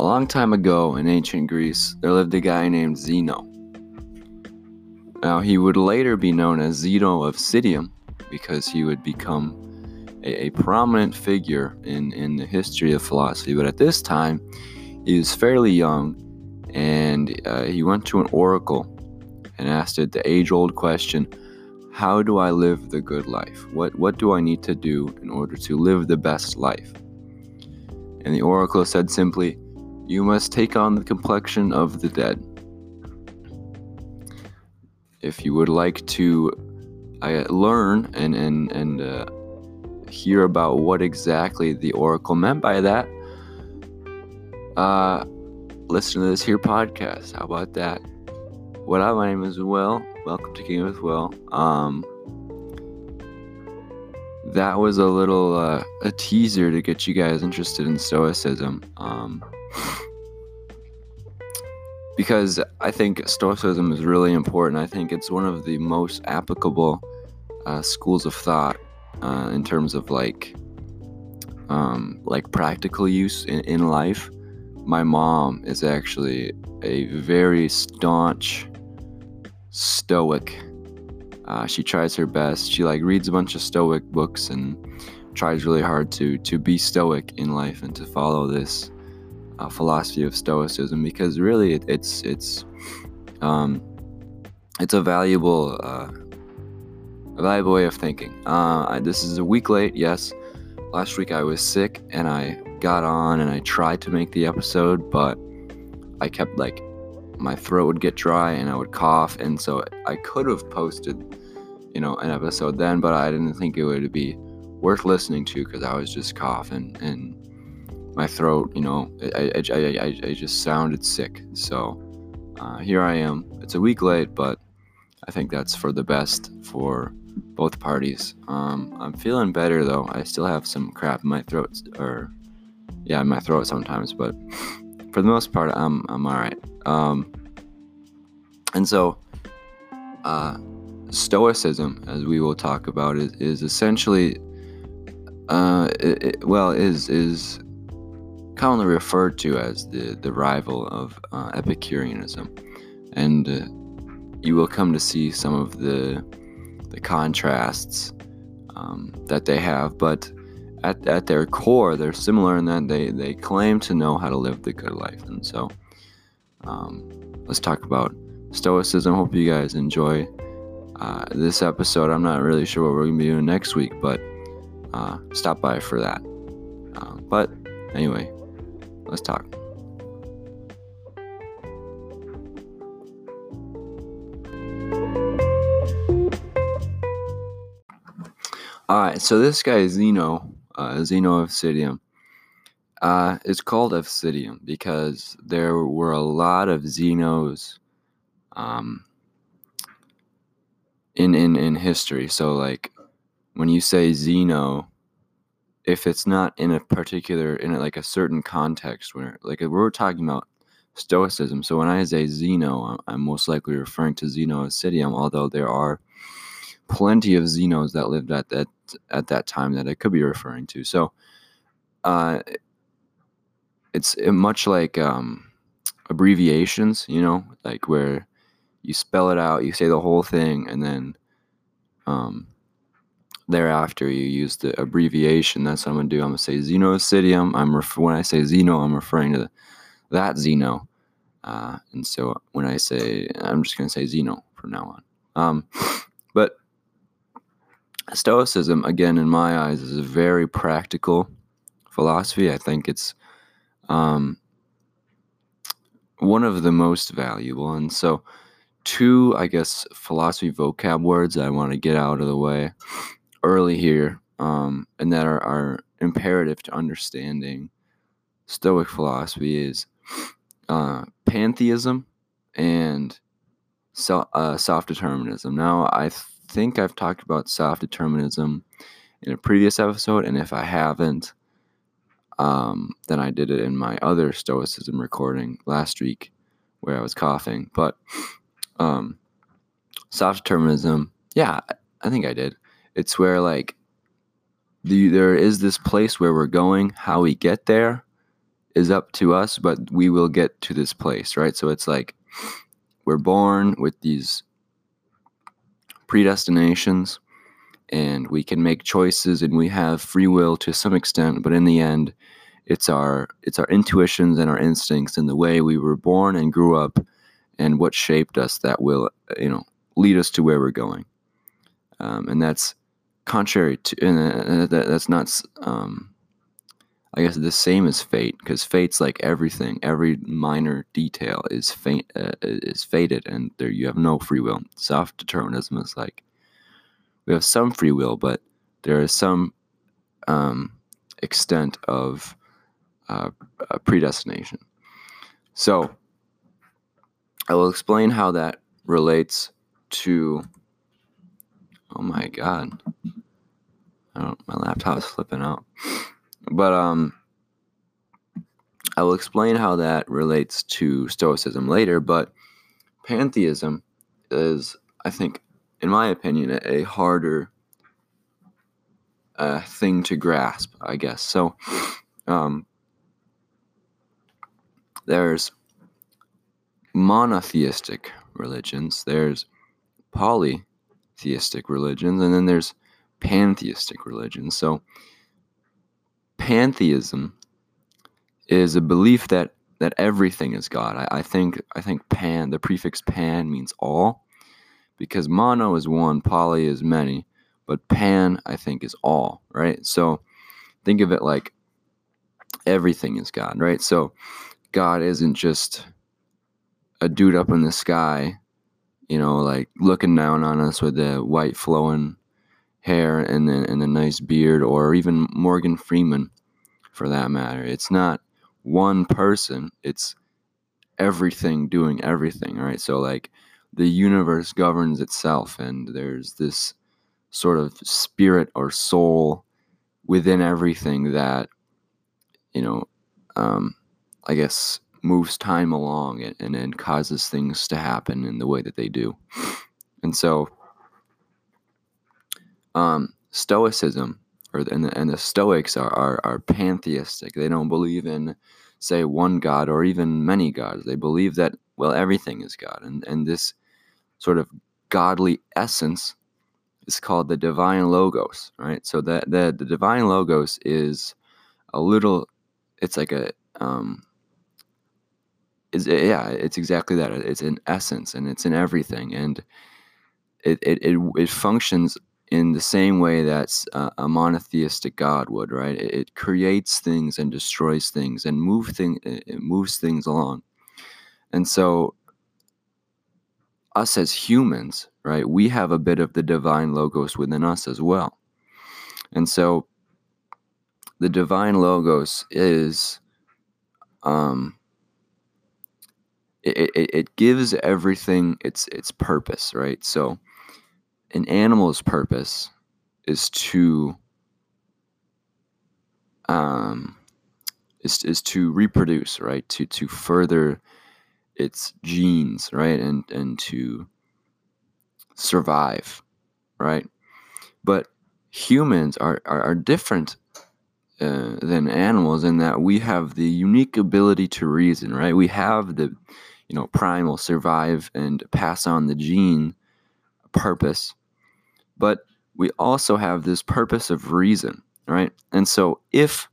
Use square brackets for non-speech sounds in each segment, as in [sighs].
A long time ago in ancient Greece, there lived a guy named Zeno. Now, he would later be known as Zeno of Citium because he would become a, a, prominent figure in, in the history of philosophy. But at this time, he was fairly young and uh, he went to an oracle and asked it the age old question How do I live the good life? What, what do I need to do in order to live the best life? And the oracle said simply, You must take on the complexion of the dead. If you would like to uh, learn and, and, and uh, hear about what exactly the oracle meant by that, uh, listen to this here podcast. How about that? What up? My name is Will. Welcome to King with Will. Um, that was a little uh, a teaser to get you guys interested in Stoicism. Um, [sighs] because I think Stoicism is really important. I think it's one of the most applicable uh, schools of thought uh, in terms of like um, like practical use in, in life. My mom is actually a very staunch Stoic uh, she tries her best. She like reads a bunch of Stoic books and tries really hard to to be Stoic in life and to follow this uh, philosophy of Stoicism because really it, it's it's um, it's a valuable uh, a valuable way of thinking. Uh, this is a week late, yes. Last week I was sick and I got on and I tried to make the episode, but I kept like my throat would get dry and I would cough, and so I could have posted you know, an episode then, but I didn't think it would be worth listening to because I was just coughing and my throat, you know, I, I, I, I just sounded sick. So uh, here I am. It's a week late, but I think that's for the best for both parties. Um, I'm feeling better though. I still have some crap in my throat, or yeah, in my throat sometimes, but for the most part, I'm I'm all right. Um, and so, uh, Stoicism, as we will talk about, is, is essentially, uh, it, it, well, is is commonly referred to as the the rival of uh, Epicureanism, and uh, you will come to see some of the the contrasts um, that they have, but at, at their core, they're similar in that they, they claim to know how to live the good life. And so, um, let's talk about Stoicism. Hope you guys enjoy uh, this episode. I'm not really sure what we're going to be doing next week, but uh, stop by for that. Uh, but anyway, let's talk. All right, so this guy Zeno, uh, Zeno of Citium, uh, it's called of Citium because there were a lot of Zenos um, in in in history. So like when you say Zeno, if it's not in a particular in a, like a certain context where like we're talking about Stoicism. So when I say Zeno, I'm most likely referring to Zeno of Citium, although there are plenty of Zenos that lived at that at that time that I could be referring to. So uh, it's much like um, abbreviations, you know, like where you spell it out, you say the whole thing, and then um, thereafter you use the abbreviation. That's what I'm gonna do. I'm gonna say Zeno of Citium. I'm ref- when I say Zeno, I'm referring to that Zeno. Uh, and so when I say, I'm just gonna say Zeno from now on. Um, [laughs] but Stoicism, again, in my eyes, is a very practical philosophy. I think it's um, one of the most valuable, and so two, I guess, philosophy vocab words I want to get out of the way early here, um, and that are, are imperative to understanding Stoic philosophy is uh, pantheism and so, uh, self determinism. Now, I think I've talked about self determinism in a previous episode, and if I haven't, um, then I did it in my other Stoicism recording last week where I was coughing. But um, self determinism, yeah, I think I did. It's where like the, there is this place where we're going, how we get there is up to us, but we will get to this place, right? So it's like we're born with these predestinations and we can make choices and we have free will to some extent, but in the end, it's our it's our intuitions and our instincts and the way we were born and grew up and what shaped us that will you know lead us to where we're going um, and that's contrary to and uh, that, that's not um, i guess the same as fate because fate's like everything every minor detail is fate uh, is fated and there you have no free will self-determinism is like we have some free will but there is some um, extent of uh, predestination. So I will explain how that relates to. Oh my god. My laptop is flipping out. But um, I will explain how that relates to Stoicism later. But pantheism is, I think, in my opinion, a harder uh, thing to grasp. I guess so. Um, there's monotheistic religions, there's polytheistic religions, and then there's pantheistic religion. So, pantheism is a belief that that everything is God. I, I, think I think pan, the prefix pan means all, because mono is one, poly is many, but pan I think is all, right? So think of it like everything is God, right? So God isn't just a dude up in the sky, you know, like looking down on us with the white flowing hair and the, and a nice beard, or even Morgan Freeman for that matter. It's not one person, it's everything doing everything, right? So, like, the universe governs itself, and there's this sort of spirit or soul within everything that, you know, um, I guess, moves time along and, and, and causes things to happen in the way that they do. And so, um, Stoicism, or and the, and the Stoics are, are, are pantheistic. They don't believe in, say, one God or even many gods. They believe that, well, everything is God. And, and this sort of godly essence is called the divine logos, right? So that the, the divine logos is a little, it's like a, um, is yeah, it's exactly that. It's an essence and it's in everything, and it it it, it functions in the same way that uh, a monotheistic God would, right? It, it, creates things and destroys things and move thing it moves things along, and so us as humans, right? We have a bit of the divine logos within us as well, and so the divine logos is um it, it, it gives everything its its purpose, right? So an animal's purpose is to um is, is to reproduce, right? To to further its genes, right? And and to survive, right? But humans are, are, are different uh, than animals in that we have the unique ability to reason, right? We have the you know, primal survive and pass on the gene purpose. But we also have this purpose of reason, right? And so if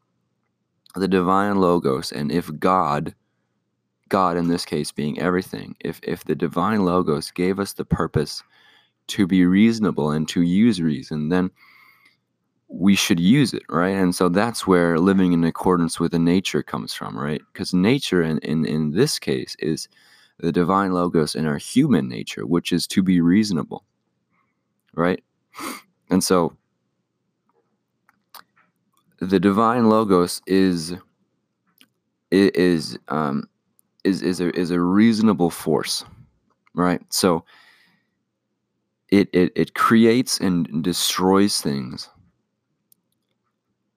the divine logos and if God, God in this case being everything, if if the divine logos gave us the purpose to be reasonable and to use reason, then we should use it, right? And so that's where living in accordance with the nature comes from, right? Because nature in, in, in this case is the divine logos in our human nature, which is to be reasonable, right? And so the divine logos is is um is is a is a reasonable force, right? So it it it creates and destroys things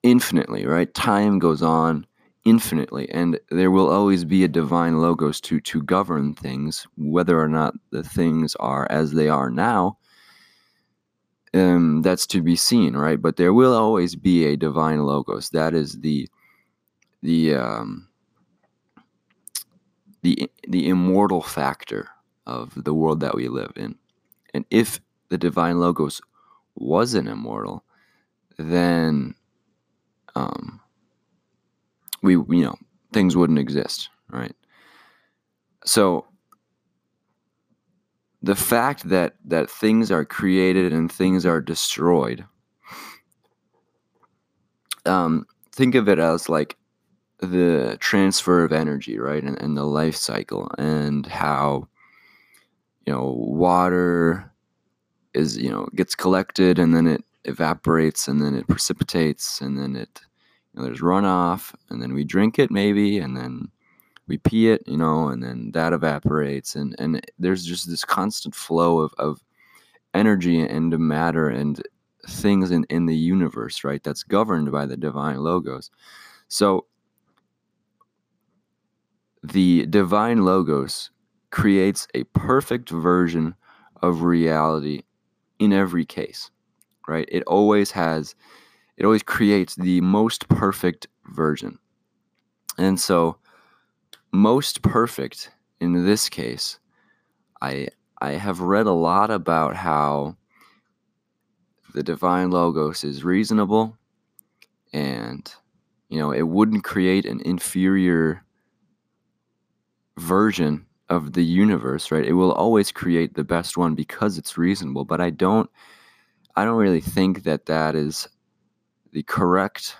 infinitely, right? Time goes on infinitely and there will always be a divine logos to to govern things whether or not the things are as they are now um that's to be seen right but there will always be a divine logos that is the the um the the immortal factor of the world that we live in. And if the divine logos wasn't immortal, then um, we you know things wouldn't exist, right? So the fact that that things are created and things are destroyed. Um, think of it as like the transfer of energy right and, and the life cycle and how you know water is you know gets collected and then it evaporates and then it precipitates and then it you know, there's runoff and then we drink it maybe and then we pee it, you know, and then that evaporates, and and there's just this constant flow of of energy and matter and things in in the universe, right? That's governed by the divine logos. So the divine logos creates a perfect version of reality in every case, right? It always has, it always creates the most perfect version. And so most perfect in this case, I I have read a lot about how the divine logos is reasonable and you know it wouldn't create an inferior version of the universe right? It will always create the best one because it's reasonable but i don't i don't really think that that is the correct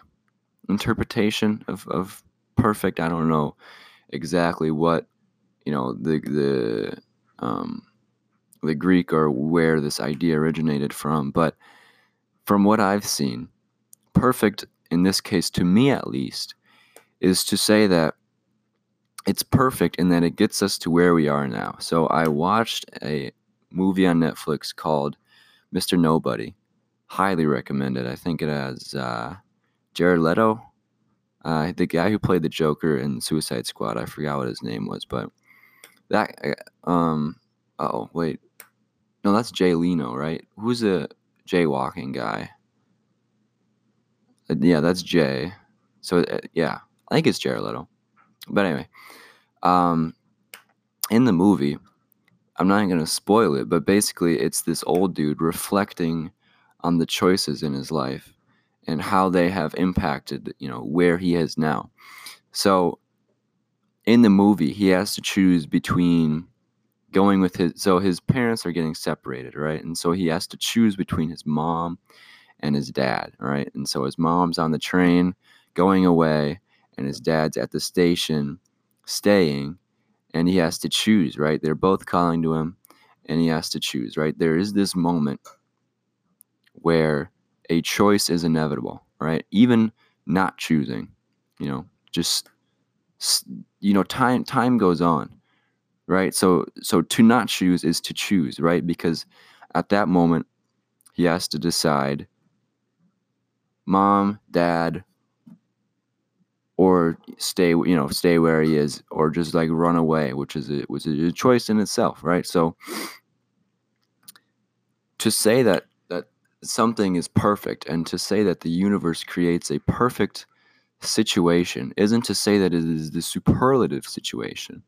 interpretation of, of perfect. I don't know exactly what you know the the um, the Greek or where this idea originated from, but from what I've seen, perfect in this case, to me at least, is to say that it's perfect in that it gets us to where we are now. So I watched a movie on Netflix called Mr. Nobody. Highly recommended. I think it has uh, Jared Leto uh, the guy who played the Joker in Suicide Squad, I forgot what his name was, but that uh, um oh wait, no, that's Jay Leno, right? Who's the jaywalking guy? Uh, yeah, that's Jay. So uh, yeah, I think it's Jared Leto. But anyway, um, in the movie, I'm not going to spoil it, but basically, it's this old dude reflecting on the choices in his life and how they have impacted, you know, where he is now. So in the movie, he has to choose between going with his so his parents are getting separated, right? And so he has to choose between his mom and his dad, right? And so his mom's on the train going away and his dad's at the station staying and he has to choose, right? They're both calling to him and he has to choose, right? There is this moment where a choice is inevitable, right? Even not choosing, you know, just you know, time time goes on, right? So so to not choose is to choose, right? Because at that moment he has to decide mom, dad, or stay, you know, stay where he is, or just like run away, which is a, which is a choice in itself, right? So to say that something is perfect and to say that the universe creates a perfect situation isn't to say that it is the superlative situation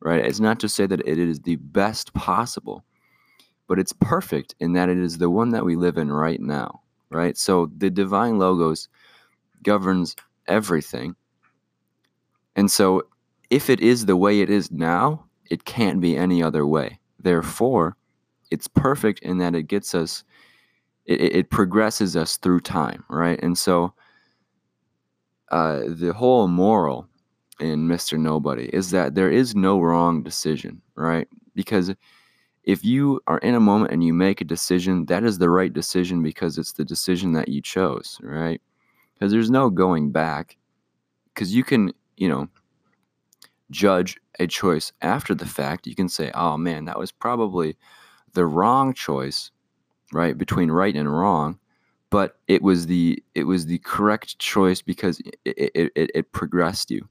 right? It's not to say that it is the best possible but it's perfect in that it is the one that we live in right now right? So the divine logos governs everything. And so if it is the way it is now it can't be any other way. Therefore it's perfect in that it gets us it, it progresses us through time, right? And so uh, the whole moral in Mr. Nobody is that there is no wrong decision, right? Because if you are in a moment and you make a decision, that is the right decision because it's the decision that you chose, right? Because there's no going back. Because you can, you know, judge a choice after the fact. You can say, oh man, that was probably the wrong choice right between right and wrong but it was the it was the correct choice because it it, it, it progressed you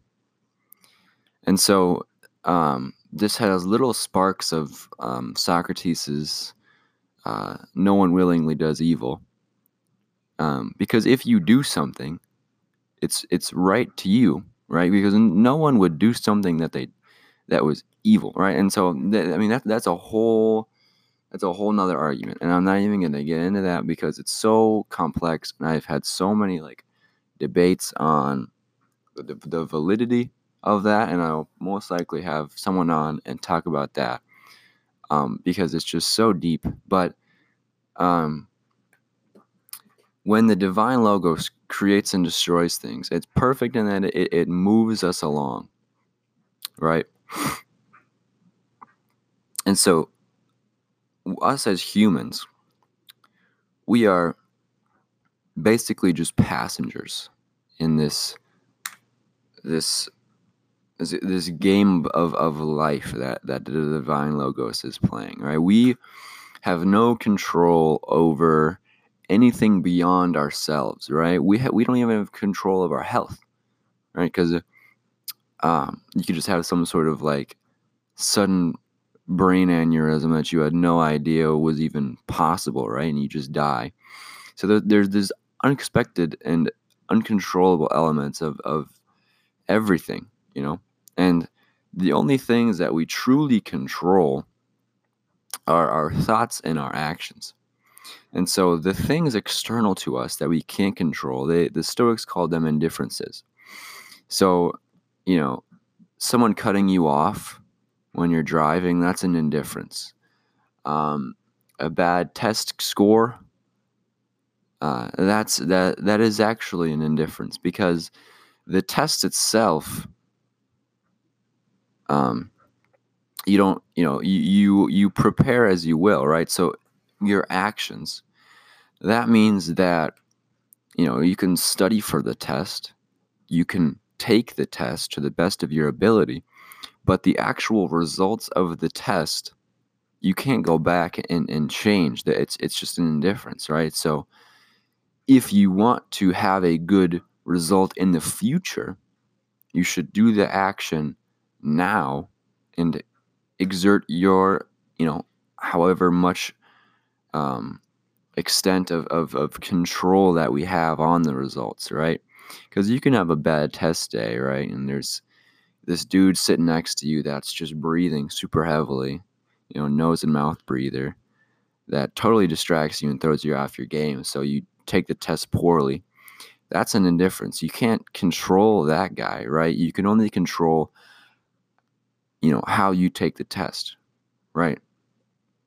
and so um, this has little sparks of um, socrates's uh, no one willingly does evil um, because if you do something it's it's right to you right because no one would do something that they that was evil, right? And so th- I mean that that's a whole that's a whole nother argument, and I'm not even gonna get into that because it's so complex, and I've had so many like debates on the, the validity of that, and I'll most likely have someone on and talk about that um, because it's just so deep. But um, when the divine logos creates and destroys things, it's perfect in that it, it moves us along, right? And so, us as humans, we are basically just passengers in this this this game of, of life that, that the divine logos is playing right? We have no control over anything beyond ourselves right? We ha- we don't even have control of our health right? Because um, you could just have some sort of like sudden brain aneurysm that you had no idea was even possible right and you just die so there, there's this unexpected and uncontrollable elements of, of everything you know and the only things that we truly control are our thoughts and our actions. And so the things external to us that we can't control, they, the Stoics called them indifferences. So, you know, someone cutting you off when you're driving, that's an indifference. Um, a bad test score, uh, that's that that is actually an indifference because the test itself um, you don't you know you, you you prepare as you will right so your actions that means that you know you can study for the test you can take the test to the best of your ability but the actual results of the test you can't go back and, and change that it's it's just an indifference right so if you want to have a good result in the future you should do the action now and exert your, you know, however much um, extent of, of, of control that we have on the results, right? Because you can have a bad test day, right? And there's this dude sitting next to you that's just breathing super heavily, you know, nose and mouth breather, that totally distracts you and throws you off your game. So you take the test poorly. That's an indifference. You can't control that guy, right? You can only control you know how you take the test right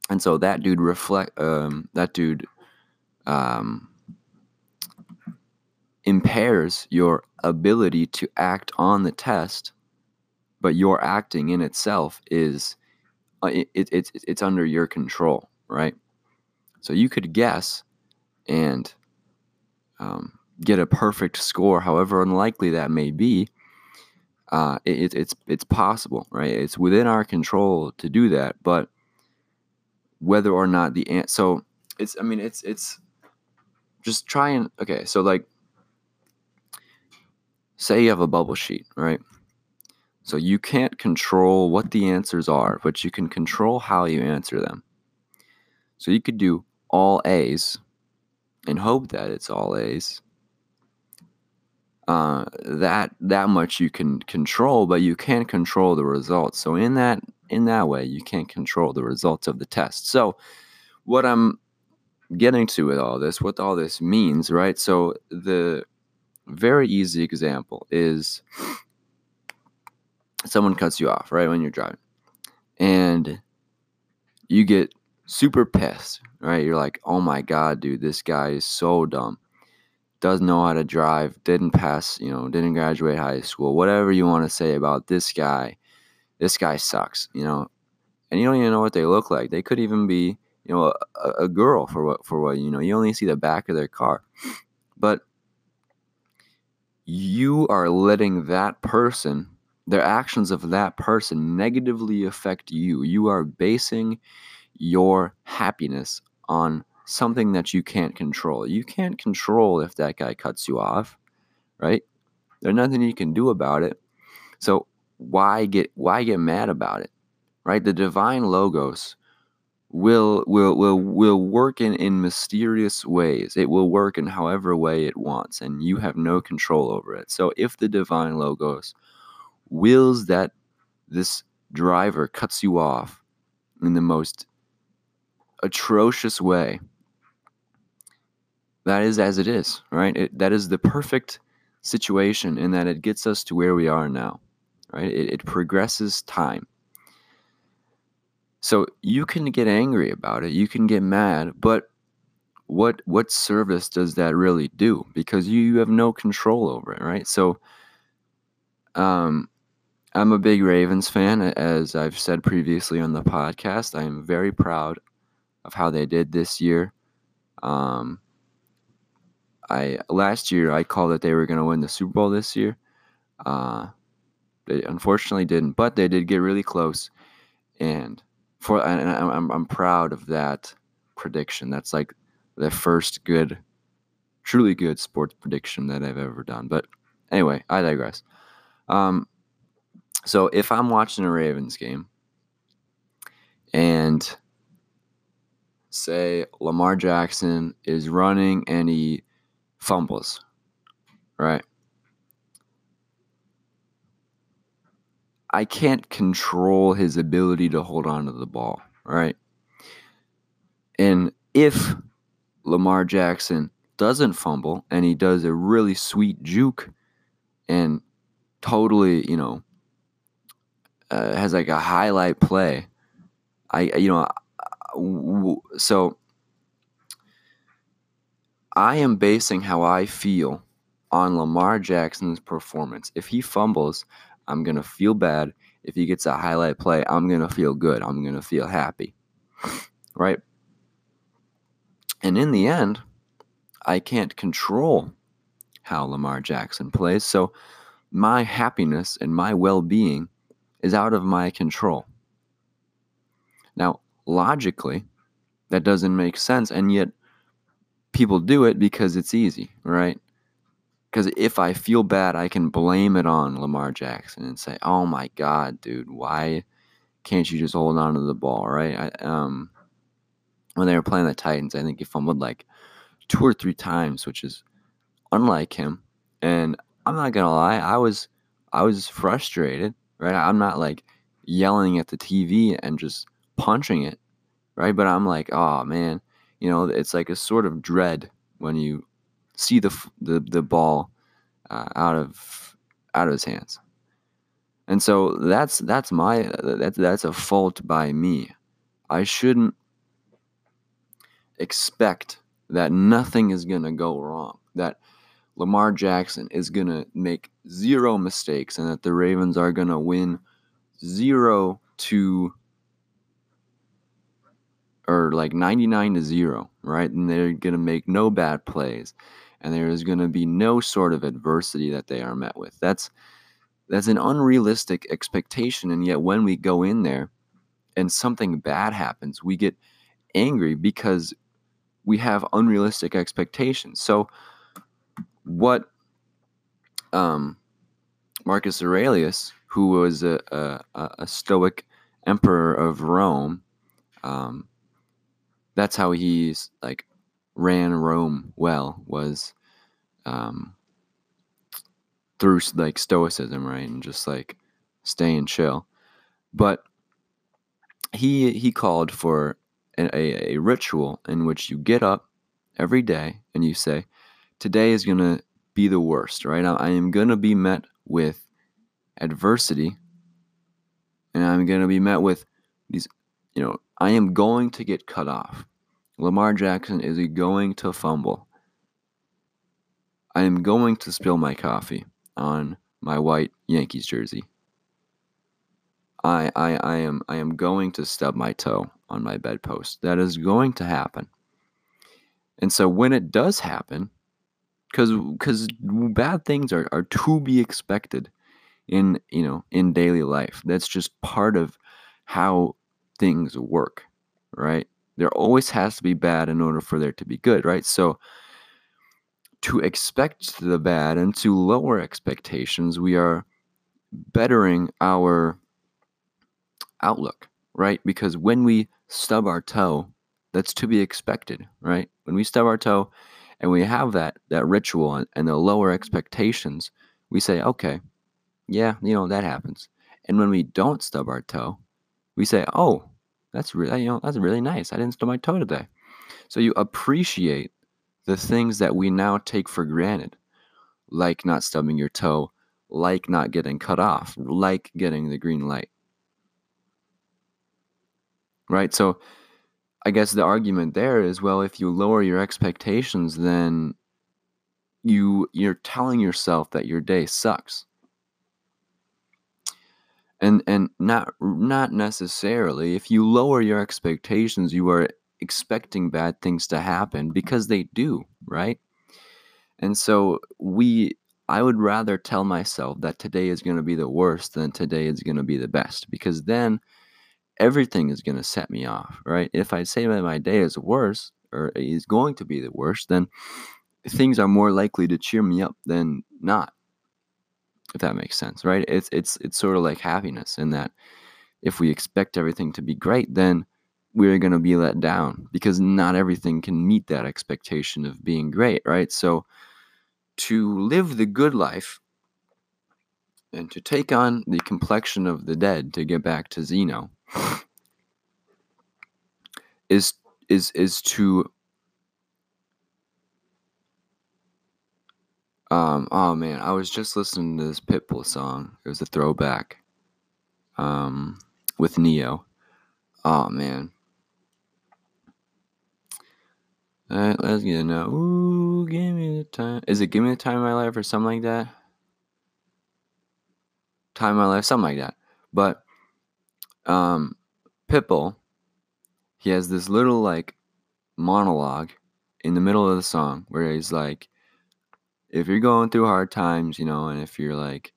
and so that dude reflect um, that dude um, impairs your ability to act on the test but your acting in itself is uh, it, it, it's it's under your control right so you could guess and um, get a perfect score however unlikely that may be uh, it, it's it's possible, right? It's within our control to do that, but whether or not the ant so it's I mean it's it's just try and okay, so like say you have a bubble sheet, right? So you can't control what the answers are, but you can control how you answer them. So you could do all A's and hope that it's all A's uh, that that much you can control, but you can't control the results. So in that in that way, you can't control the results of the test. So what I'm getting to with all this, what all this means, right? So the very easy example is someone cuts you off right when you're driving, and you get super pissed, right? You're like, oh my god, dude, this guy is so dumb doesn't know how to drive, didn't pass, you know, didn't graduate high school, whatever you want to say about this guy, this guy sucks, you know, and you don't even know what they look like. They could even be, you know, a, a girl for what for what you know. You only see the back of their car, but you are letting that person, their actions of that person, negatively affect you. You are basing your happiness on something that you can't control. You can't control if that guy cuts you off, right? There's nothing you can do about it. So why get why get mad about it? Right? The divine logos will will will will work in in mysterious ways. It will work in however way it wants and you have no control over it. So if the divine logos wills that this driver cuts you off in the most atrocious way, that is as it is, right? It, that is the perfect situation in that it gets us to where we are now, right? It, it progresses time. So you can get angry about it, you can get mad, but what what service does that really do? Because you, you have no control over it, right? So um I'm a big Ravens fan, as I've said previously on the podcast. I am very proud of how they did this year. Um, I last year I called that they were going to win the Super Bowl this year. Uh, they unfortunately didn't, but they did get really close, and for and I'm I'm proud of that prediction. That's like the first good, truly good sports prediction that I've ever done. But anyway, I digress. Um, so if I'm watching a Ravens game and say Lamar Jackson is running and he fumbles, right? I can't control his ability to hold on to the ball, right? And if Lamar Jackson doesn't fumble and he does a really sweet juke and totally, you know, uh, has like a highlight play, I, you know, so I am basing how I feel on Lamar Jackson's performance. If he fumbles, I'm going to feel bad. If he gets a highlight play, I'm going to feel good. I'm going to feel happy. [laughs] Right? And in the end, I can't control how Lamar Jackson plays. So my happiness and my well being is out of my control. Now, logically, that doesn't make sense. And yet, people do it because it's easy, right? Because if I feel bad, I can blame it on Lamar Jackson and say, "Oh my God, dude, why can't you just hold on to the ball?" Right? I, um, when they were playing the Titans, I think he fumbled like two or three times, which is unlike him. And I'm not gonna lie, I was I was frustrated, right? I'm not like yelling at the TV and just punching it, right? But I'm like, oh man, you know, it's like a sort of dread when you see the the the ball uh, out of out of his hands. And so that's that's my that's that's a fault by me. I shouldn't expect that nothing is going to go wrong. That Lamar Jackson is going to make zero mistakes and that the Ravens are going to win 0 to or like 99 to 0, right? And they're going to make no bad plays and there is going to be no sort of adversity that they are met with. That's that's an unrealistic expectation and yet when we go in there and something bad happens, we get angry because we have unrealistic expectations. So what um, Marcus Aurelius, who was a, a, a Stoic emperor of Rome, um, that's how he's like ran Rome well was um, through like stoicism, right, and just like staying chill. But he he called for a, a, a ritual in which you get up every day and you say, "Today is gonna be the worst, right? I, am gonna be met with adversity, and I'm gonna be met with these, you know, I am going to get cut off. Lamar Jackson is going to fumble. I am going to spill my coffee on my white Yankees jersey. I, I, I am I am going to stub my toe on my bedpost. That is going to happen. And so when it does happen, because because bad things are, are to be expected in you know in daily life. That's just part of how things work, right? There always has to be bad in order for there to be good, right? So to expect the bad and to lower expectations, we are bettering our outlook, right? Because when we stub our toe, that's to be expected, right? When we stub our toe and we have that that ritual and, and the lower expectations, we say, okay, yeah, you know, that happens. And when we don't stub our toe, we say, "Oh, that's really you know that's really nice. I didn't stub my toe today." So you appreciate the things that we now take for granted, like not stubbing your toe, like not getting cut off, like getting the green light. Right? So I guess the argument there is well, if you lower your expectations, then you you're telling yourself that your day sucks. And and not not necessarily. If you lower your expectations, you are expecting bad things to happen because they do, right? And so we I would rather tell myself that today is going to be the worst than today is going to be the best because then everything is going to set me off, right? If I say that my day is worse or is going to be the worst, then things are more likely to cheer me up than not. If that makes sense, right? It's it's it's sort of like happiness in that if we expect everything to be great, then we're going to be let down because not everything can meet that expectation of being great, right? So to live the good life and to take on the complexion of the dead to get back to Zeno [sighs] is is is to um oh man i was just listening to this pitbull song. It was a throwback um with Ne-Yo. Oh man. All right let's get now ooh give me the time. Is it give me the time of my life or something like that? Time of my life something like that. But um pitbull he has this little like monologue in the middle of the song where he's like if you're going through hard times you know and if you're like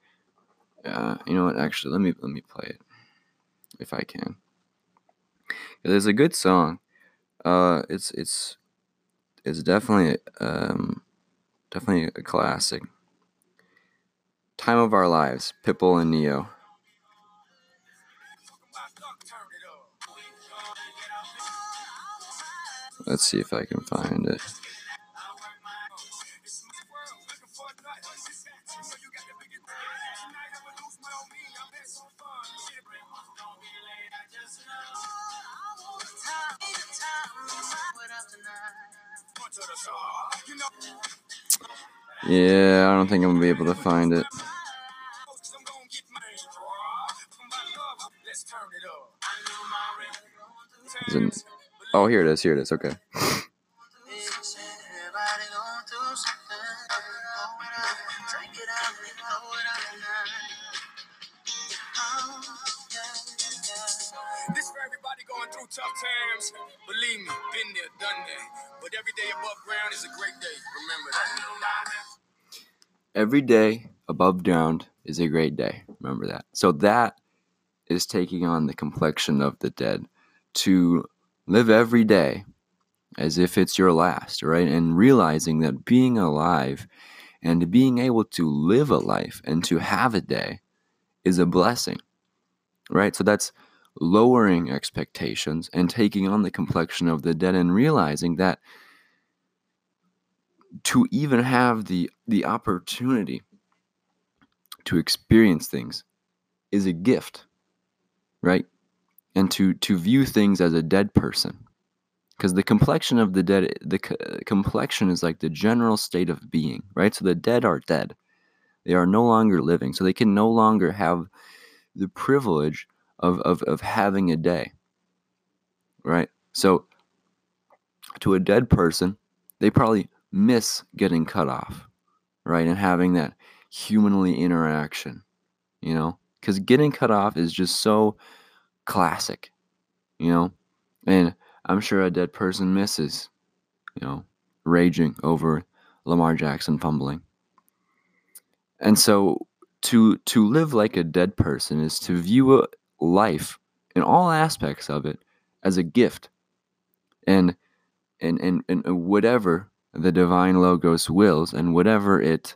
uh, you know what actually let me let me play it if i can. It's a good song. Uh it's it's it's definitely um definitely a classic. Time of our lives pitbull and Ne-Yo Let's see if I can find it. Yeah, I don't think I'm gonna be able to find it. It, oh, here it is. Here it is. Okay. This for everybody going through tough times. Believe me, been there, done that. But every day above ground is a great day. Remember that. Every day above ground is a great day. Remember that. So that is taking on the complexion of the dead. To live every day as if it's your last, right? And realizing that being alive and being able to live a life and to have a day is a blessing, right? So that's lowering expectations and taking on the complexion of the dead and realizing that to even have the the opportunity to experience things is a gift right and to to view things as a dead person because the complexion of the dead the complexion is like the general state of being right so the dead are dead they are no longer living so they can no longer have the privilege of, of, of having a day. Right? So, to a dead person, they probably miss getting cut off, right? And having that humanly interaction, you know? Because getting cut off is just so classic, you know? And I'm sure a dead person misses, you know, raging over Lamar Jackson fumbling. And so to to live like a dead person is to view life in all aspects of it as a gift. And and, and, and whatever the divine logos wills and whatever it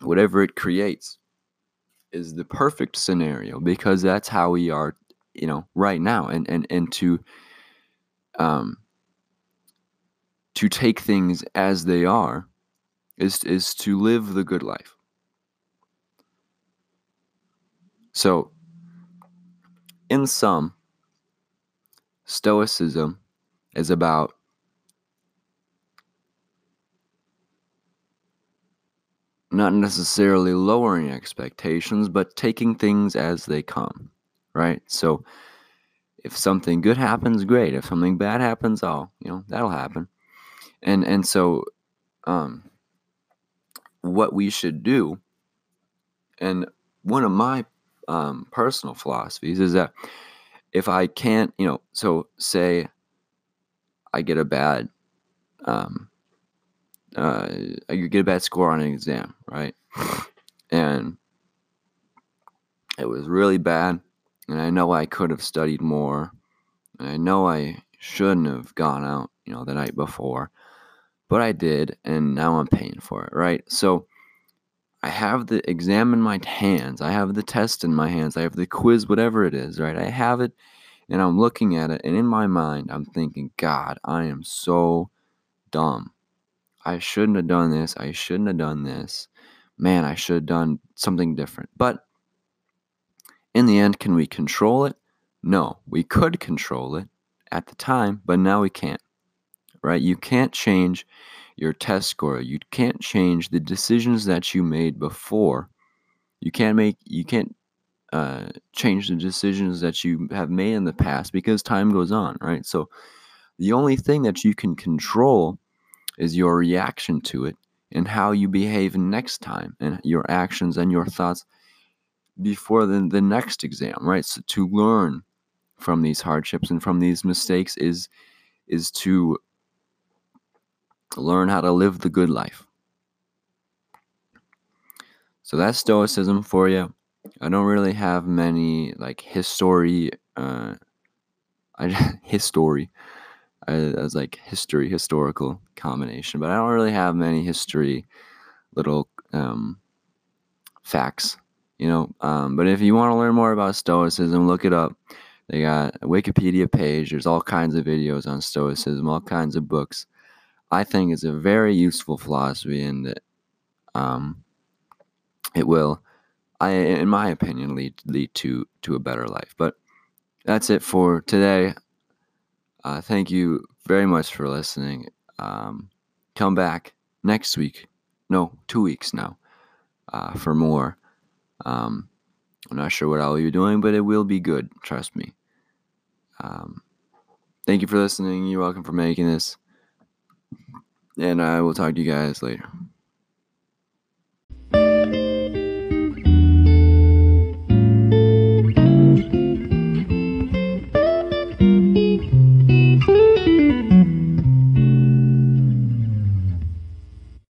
whatever it creates is the perfect scenario because that's how we are you know right now. And and and to um to take things as they are is is to live the good life. So, in sum, Stoicism is about not necessarily lowering expectations, but taking things as they come, right? So, if something good happens, great. If something bad happens, oh, you know, that'll happen. And and so, um, what we should do, and one of my um, personal philosophies is that if I can't, you know, so say I get a bad, um, uh, I get a bad score on an exam, right? And it was really bad, and I know I could have studied more, and I know I shouldn't have gone out, you know, the night before, but I did, and now I'm paying for it, right? So I have the exam in my hands. I have the test in my hands. I have the quiz, whatever it is, right? I have it and I'm looking at it, and in my mind, I'm thinking, God, I am so dumb. I shouldn't have done this. I shouldn't have done this. Man, I should have done something different. But in the end, can we control it? No, we could control it at the time, but now we can't, right? You can't change your test score. You can't change the decisions that you made before. You can't make you can't uh, change the decisions that you have made in the past because time goes on, right? So the only thing that you can control is your reaction to it and how you behave next time and your actions and your thoughts before the, the next exam, right? So to learn from these hardships and from these mistakes is is to learn how to live the good life. So that's stoicism for you. I don't really have many like history. Uh, I [laughs] history. Was like history, historical combination, but I don't really have many history little um, facts, you know. Um, but if you want to learn more about Stoicism, look it up. They got a Wikipedia page. There's all kinds of videos on Stoicism, all kinds of books. I think it's a very useful philosophy, and um, it will, I, in my opinion, lead lead to to a better life. But that's it for today. Uh, thank you very much for listening. Um, come back next week. No, two weeks now uh, for more. Um, I'm not sure what I'll be doing, but it will be good. Trust me. Um, thank you for listening. You're welcome for making this. And I will talk to you guys later.